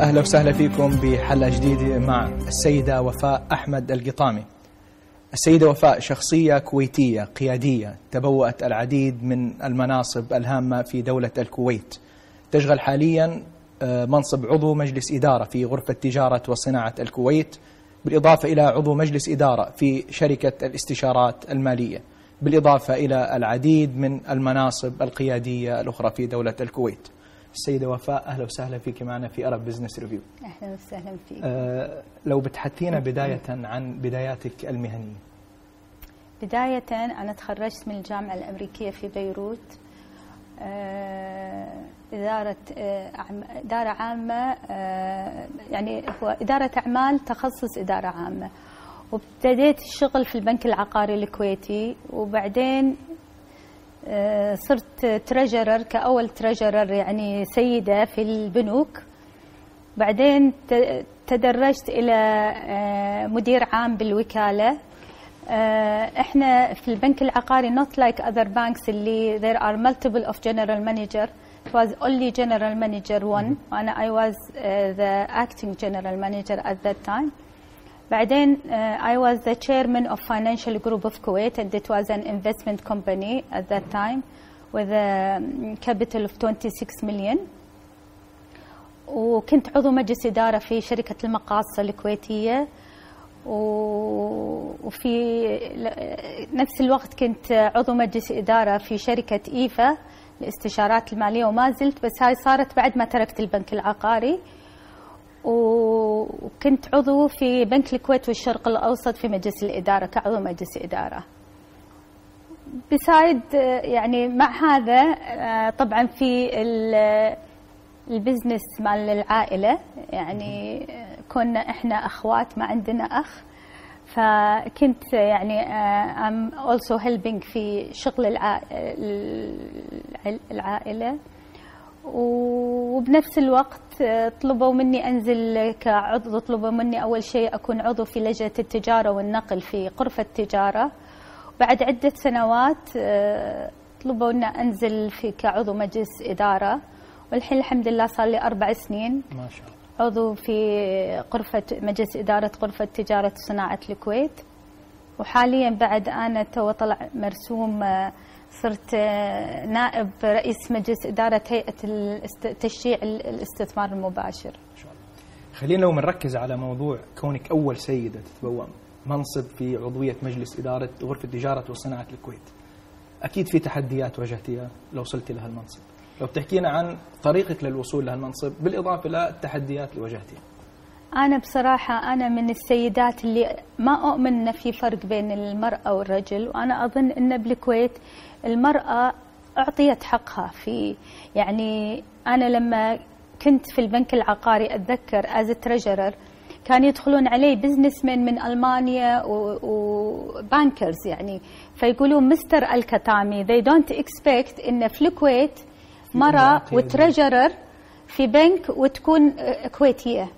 أهلا وسهلا فيكم بحلقة جديدة مع السيدة وفاء أحمد القطامي. السيدة وفاء شخصية كويتية قيادية تبوأت العديد من المناصب الهامة في دولة الكويت. تشغل حاليا آه، منصب عضو مجلس إدارة في غرفة تجارة وصناعة الكويت بالإضافة إلى عضو مجلس إدارة في شركة الاستشارات المالية بالإضافة إلى العديد من المناصب القيادية الأخرى في دولة الكويت. السيدة وفاء أهلا وسهلا فيك معنا في أرب بزنس ريفيو أهلا وسهلا فيك. أه لو بتحدثينا بداية عن بداياتك المهنية. بداية أنا تخرجت من الجامعة الأمريكية في بيروت. آه، إدارة آه، إدارة عامة آه، يعني هو إدارة أعمال تخصص إدارة عامة. وابتديت الشغل في البنك العقاري الكويتي وبعدين صرت تريجرر كأول تريجرر يعني سيدة في البنوك بعدين تدرجت إلى آه، مدير عام بالوكالة آه، إحنا في البنك العقاري not like other banks اللي there are multiple of general manager it was only general manager one وأنا I was uh, the acting general manager at that time بعدين uh, I was the chairman of financial group of Kuwait and it was an investment company at that time with a um, capital of 26 million. وكنت عضو مجلس إدارة في شركة المقاصة الكويتية. وفي نفس الوقت كنت عضو مجلس إدارة في شركة إيفا الاستشارات المالية وما زلت بس هاي صارت بعد ما تركت البنك العقاري. وكنت عضو في بنك الكويت والشرق الأوسط في مجلس الإدارة كعضو مجلس إدارة. بسايد يعني مع هذا آه، طبعا في ال- البزنس مال العائلة يعني كنا إحنا أخوات ما عندنا أخ. فكنت يعني I'm also helping في شغل الع- الع- العائلة. وبنفس الوقت آه، طلبوا مني أنزل كعضو طلبوا مني أول شيء أكون عضو في لجنة التجارة والنقل في غرفة التجارة. بعد عدة سنوات آه، طلبوا ان أنزل في كعضو مجلس إدارة. والحين الحمد لله صار لي أربع سنين ما شاء الله. عضو في غرفة مجلس إدارة غرفة تجارة وصناعة الكويت. وحاليا بعد أنا تو طلع مرسوم آه، صرت آه، نائب رئيس مجلس إدارة هيئة تشجيع ال- الاستثمار المباشر. خلينا لو بنركز على موضوع كونك أول سيدة تتبوأ منصب في عضوية مجلس إدارة غرفة تجارة وصناعة الكويت. أكيد في تحديات واجهتيها لو وصلتي لها المنصب لو بتحكينا عن طريقك للوصول لها المنصب بالإضافة للتحديات اللي واجهتيها. أنا بصراحة أنا من السيدات اللي ما أؤمن إن في فرق بين المرأة والرجل وأنا أظن أن بالكويت المرأة أعطيت حقها في يعني أنا لما كنت في البنك العقاري أتذكر as treasurer كان يدخلون علي businessmen من ألمانيا و bankers يعني فيقولون Mr. الكتامي they don't expect إن في الكويت قيادية. و treasurer في بنك وتكون كويتية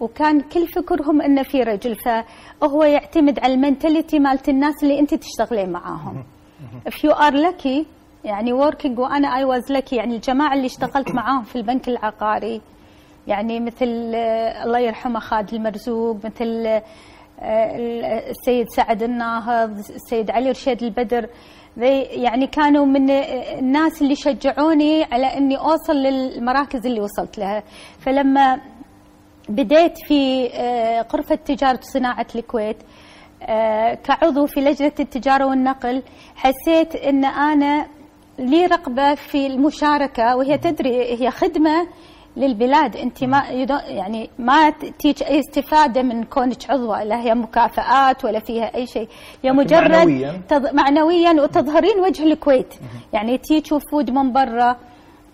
وكان كل فكرهم إنه في رجل فهو يعتمد على ال mentality مالت الناس اللي أنت تشتغلين معاهم. if you are lucky يعني working وأنا I was lucky يعني الجماعة اللي اشتغلت معاهم في البنك العقاري يعني مثل آه، الله يرحمه خالد المرزوق مثل آه، السيد سعد الناهض السيد علي رشيد البدر. يعني كانوا من آه، الناس اللي شجعوني على إني أوصل للمراكز اللي وصلت لها. فلما بديت في آه، غرفة تجارة وصناعة الكويت آه، كعضو في لجنة التجارة والنقل. حسيت أن أنا لي رغبة في المشاركة وهي تدري هي خدمة للبلاد. أنت ما يعني ما تيج أي استفادة من كونك عضوة لا هي مكافآت ولا فيها أي شيء. هي مجرد معنوياً. تظ... معنويا وتظهرين وجه الكويت. يعني تيجي وفود من برا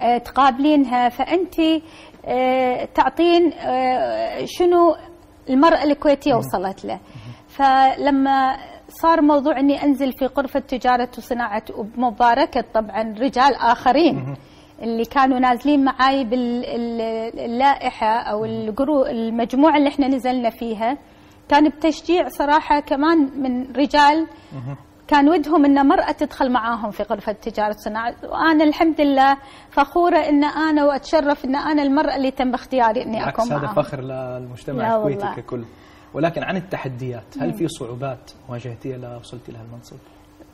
آه، تقابلينها. فأنت تعطين آه، شنو المرأة الكويتية وصلت له. فلما صار موضوع إني أنزل في غرفة تجارة وصناعة وبمباركة طبعا رجال آخرين اللي كانوا نازلين معاي باللائحة أو الجرو المجموعة اللي إحنا نزلنا فيها كان بتشجيع صراحة كمان من رجال كان ودهم إن مرأة تدخل معاهم في غرفة تجارة الصناعة وأنا الحمد لله فخورة إن أنا وأتشرف إن أنا المرأة اللي تم اختياري إني اكون هذا معاهم. فخر للمجتمع الكويتي ككل. ولكن عن التحديات هل في صعوبات واجهتيها لوصلتي لهالمنصب؟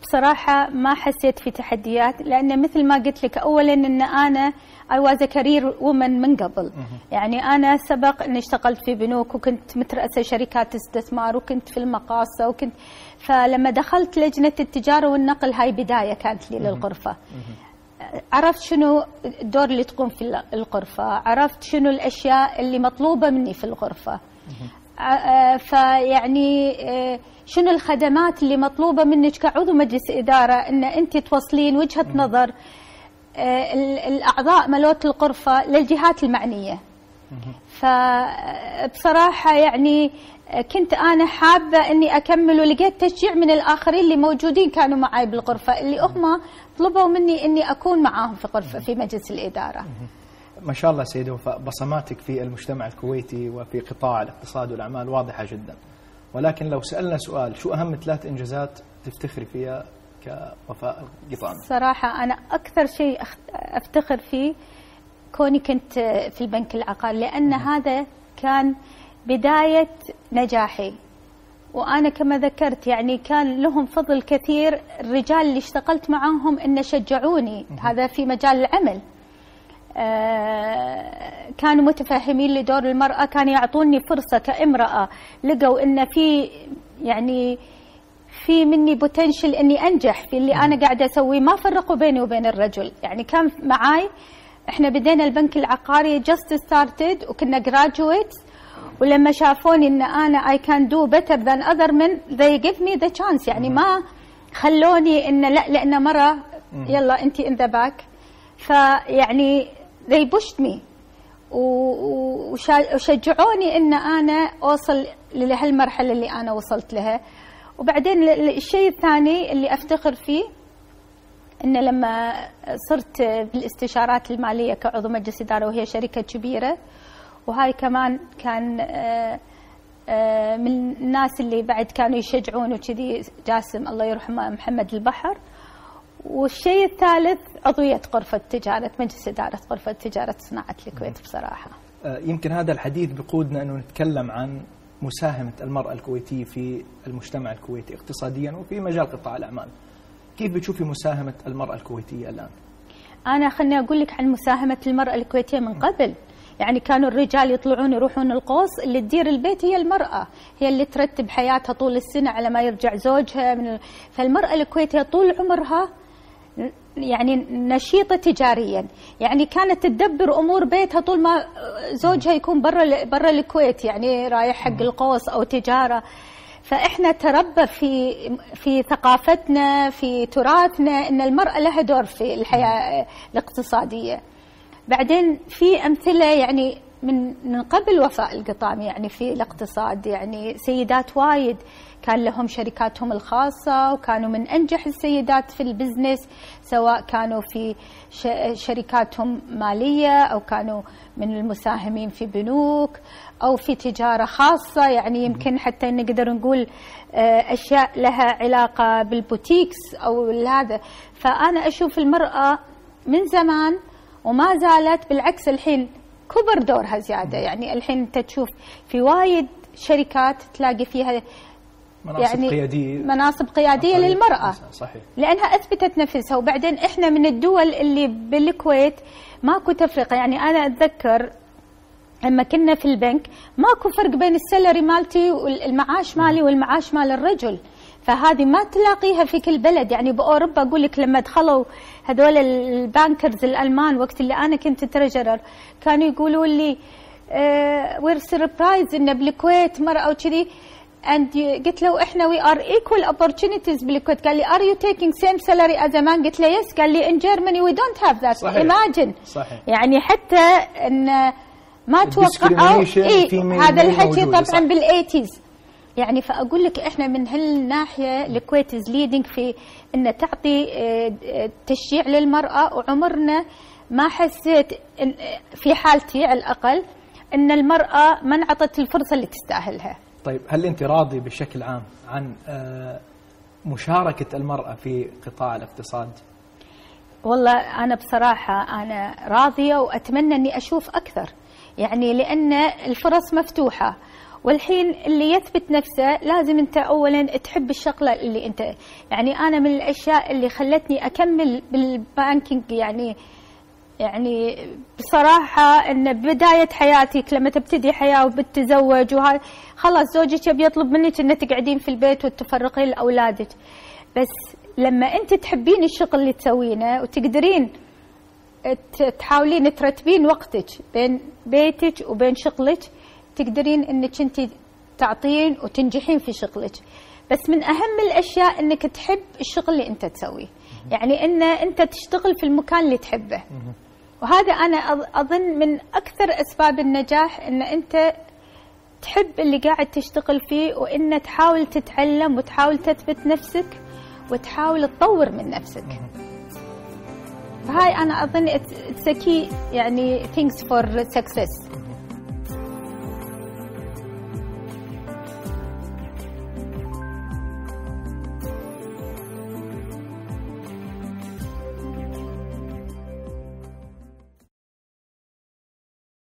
بصراحة ما حسيت في تحديات لأن مثل ما قلت لك أولا أن أنا I was a career woman من قبل. يعني أنا سبق أني اشتغلت في بنوك وكنت مترأسة شركات استثمار وكنت في المقاصة وكنت فلما دخلت لجنة التجارة والنقل هاي بداية كانت لي للغرفة. عرفت شنو الدور اللي تقوم في الغرفة؟ عرفت شنو الأشياء اللي مطلوبة مني في الغرفة؟ فيعني شنو الخدمات اللي مطلوبة منك كعضو مجلس إدارة أن أنت توصلين وجهة نظر الأعضاء ملوت الغرفة للجهات المعنية. فبصراحة يعني كنت أنا حابة أني أكمل ولقيت تشجيع من الآخرين اللي موجودين كانوا معي بالغرفة اللي هم طلبوا مني أني أكون معاهم في غرفة في مجلس الإدارة. ما شاء الله سيدة وفاء بصماتك في المجتمع الكويتي وفي قطاع الاقتصاد والأعمال واضحة جدا. ولكن لو سألنا سؤال شو أهم ثلاث إنجازات تفتخري فيها كوفاء القطامي صراحة أنا أكثر شيء أفتخر فيه كوني كنت في البنك العقاري لأن هذا كان بداية نجاحي. وأنا كما ذكرت يعني كان لهم فضل كثير الرجال اللي اشتغلت معاهم أن شجعوني. هذا في مجال العمل. كانوا متفهمين لدور المرأة كانوا يعطوني فرصة كامرأة. لقوا أن في يعني في مني potential إني أنجح في اللي أنا قاعدة أسويه. ما فرقوا بيني وبين الرجل. يعني كان معاي إحنا بدينا البنك العقاري just started وكنا graduate ولما شافوني إن أنا I can do better than other من they give me the chance. يعني ما خلوني إن لا لأن مرة يلا انت ان ذا باك فيعني they pushed me. وشجعوني إن أنا أوصل لهالمرحلة اللي أنا وصلت لها. وبعدين الشيء الثاني اللي أفتخر فيه إن لما صرت بالاستشارات المالية كعضو مجلس إدارة وهي شركة كبيرة وهاي كمان كان آه، آه، من الناس اللي بعد كانوا يشجعون وكذي جاسم الله يرحمه محمد البحر. والشيء الثالث عضوية غرفة تجارة مجلس إدارة غرفة تجارة صناعة الكويت بصراحة. آه، يمكن هذا الحديث بقودنا أنه نتكلم عن مساهمة المرأة الكويتية في المجتمع الكويتي اقتصاديا وفي مجال قطاع الأعمال كيف بتشوفي مساهمة المرأة الكويتية الآن؟ أنا خلني أقول لك عن مساهمة المرأة الكويتية من قبل. يعني كانوا الرجال يطلعون يروحون القوس اللي تدير البيت هي المرأة. هي اللي ترتب حياتها طول السنة على ما يرجع زوجها من فالمرأة الكويتية طول عمرها يعني نشيطة تجاريا. يعني كانت تدبر أمور بيتها طول ما زوجها يكون برا برا الكويت يعني رايح حق القوس أو تجارة. فإحنا تربى في في ثقافتنا في تراثنا أن المرأة لها دور في الحياة الاقتصادية. بعدين في أمثلة يعني من من قبل وفاء القطامي يعني في الاقتصاد يعني سيدات وايد. كان لهم شركاتهم الخاصة وكانوا من أنجح السيدات في ال business سواء كانوا في شركاتهم مالية أو كانوا من المساهمين في بنوك أو في تجارة خاصة. يعني يمكن حتى نقدر نقول آه، أشياء لها علاقة بال boutiques أو هذا. فأنا أشوف المرأة من زمان وما زالت بالعكس الحين كبر دورها زيادة. يعني الحين أنت تشوف في وايد شركات تلاقي فيها مناصب يعني قيادية. مناصب قيادية للمرأة. صحيح. لأنها أثبتت نفسها. وبعدين إحنا من الدول اللي بالكويت ماكو تفرقة. يعني أنا أتذكر لما كنا في البنك ماكو فرق بين ال salary مالتي والمعاش مالي والمعاش مال الرجل. فهذه ما تلاقيها في كل بلد. يعني بأوروبا أقول لك لما دخلوا هذول ال bankers الألمان وقت اللي أنا كنت treasurer كانوا يقولوا لي we're surprised إن بالكويت مرأة وكذي. And قلت له إحنا we are equal opportunities بالكويت قال لي are you taking same salary as a man? قلت له yes. قال لي in Germany we don't have that. صحيح. imagine. صحيح. يعني حتى إن ما توقعوا إيه هذا الحكي طبعا بال eighties. يعني فأقول لك إحنا من هالناحية الكويت is leading في إن تعطي آه، آه، تشجيع للمرأة. وعمرنا ما حسيت في حالتي على الأقل إن المرأة ما انعطت الفرصة اللي تستاهلها. طيب هل أنت راضي بشكل عام عن آه، مشاركة المرأة في قطاع الاقتصاد؟ والله أنا بصراحة أنا راضية وأتمنى أني أشوف أكثر يعني لأن الفرص مفتوحة والحين اللي يثبت نفسه لازم أنت اولا تحب الشغلة اللي أنت يعني أنا من الأشياء اللي خلتني أكمل بالبانكينج يعني يعني بصراحة أن بداية حياتك لما تبتدي حياة وبتتزوج وهذا خلاص زوجك يبي يطلب منك أن تقعدين في البيت وتفرقين لأولادك. بس لما أنت تحبين الشغل اللي تسوينه وتقدرين تحاولين ترتبين وقتك بين بيتك وبين شغلك تقدرين إنك أنت تعطين وتنجحين في شغلك. بس من أهم الأشياء إنك تحب الشغل اللي أنت تسويه. يعني إن أنت تشتغل في المكان اللي تحبه. وهذا أنا أظن من أكثر أسباب النجاح إن أنت تحب اللي قاعد تشتغل فيه وإن تحاول تتعلم وتحاول تثبت نفسك وتحاول تطور من نفسك. فهاي أنا أظن اتس كي يعني things for success.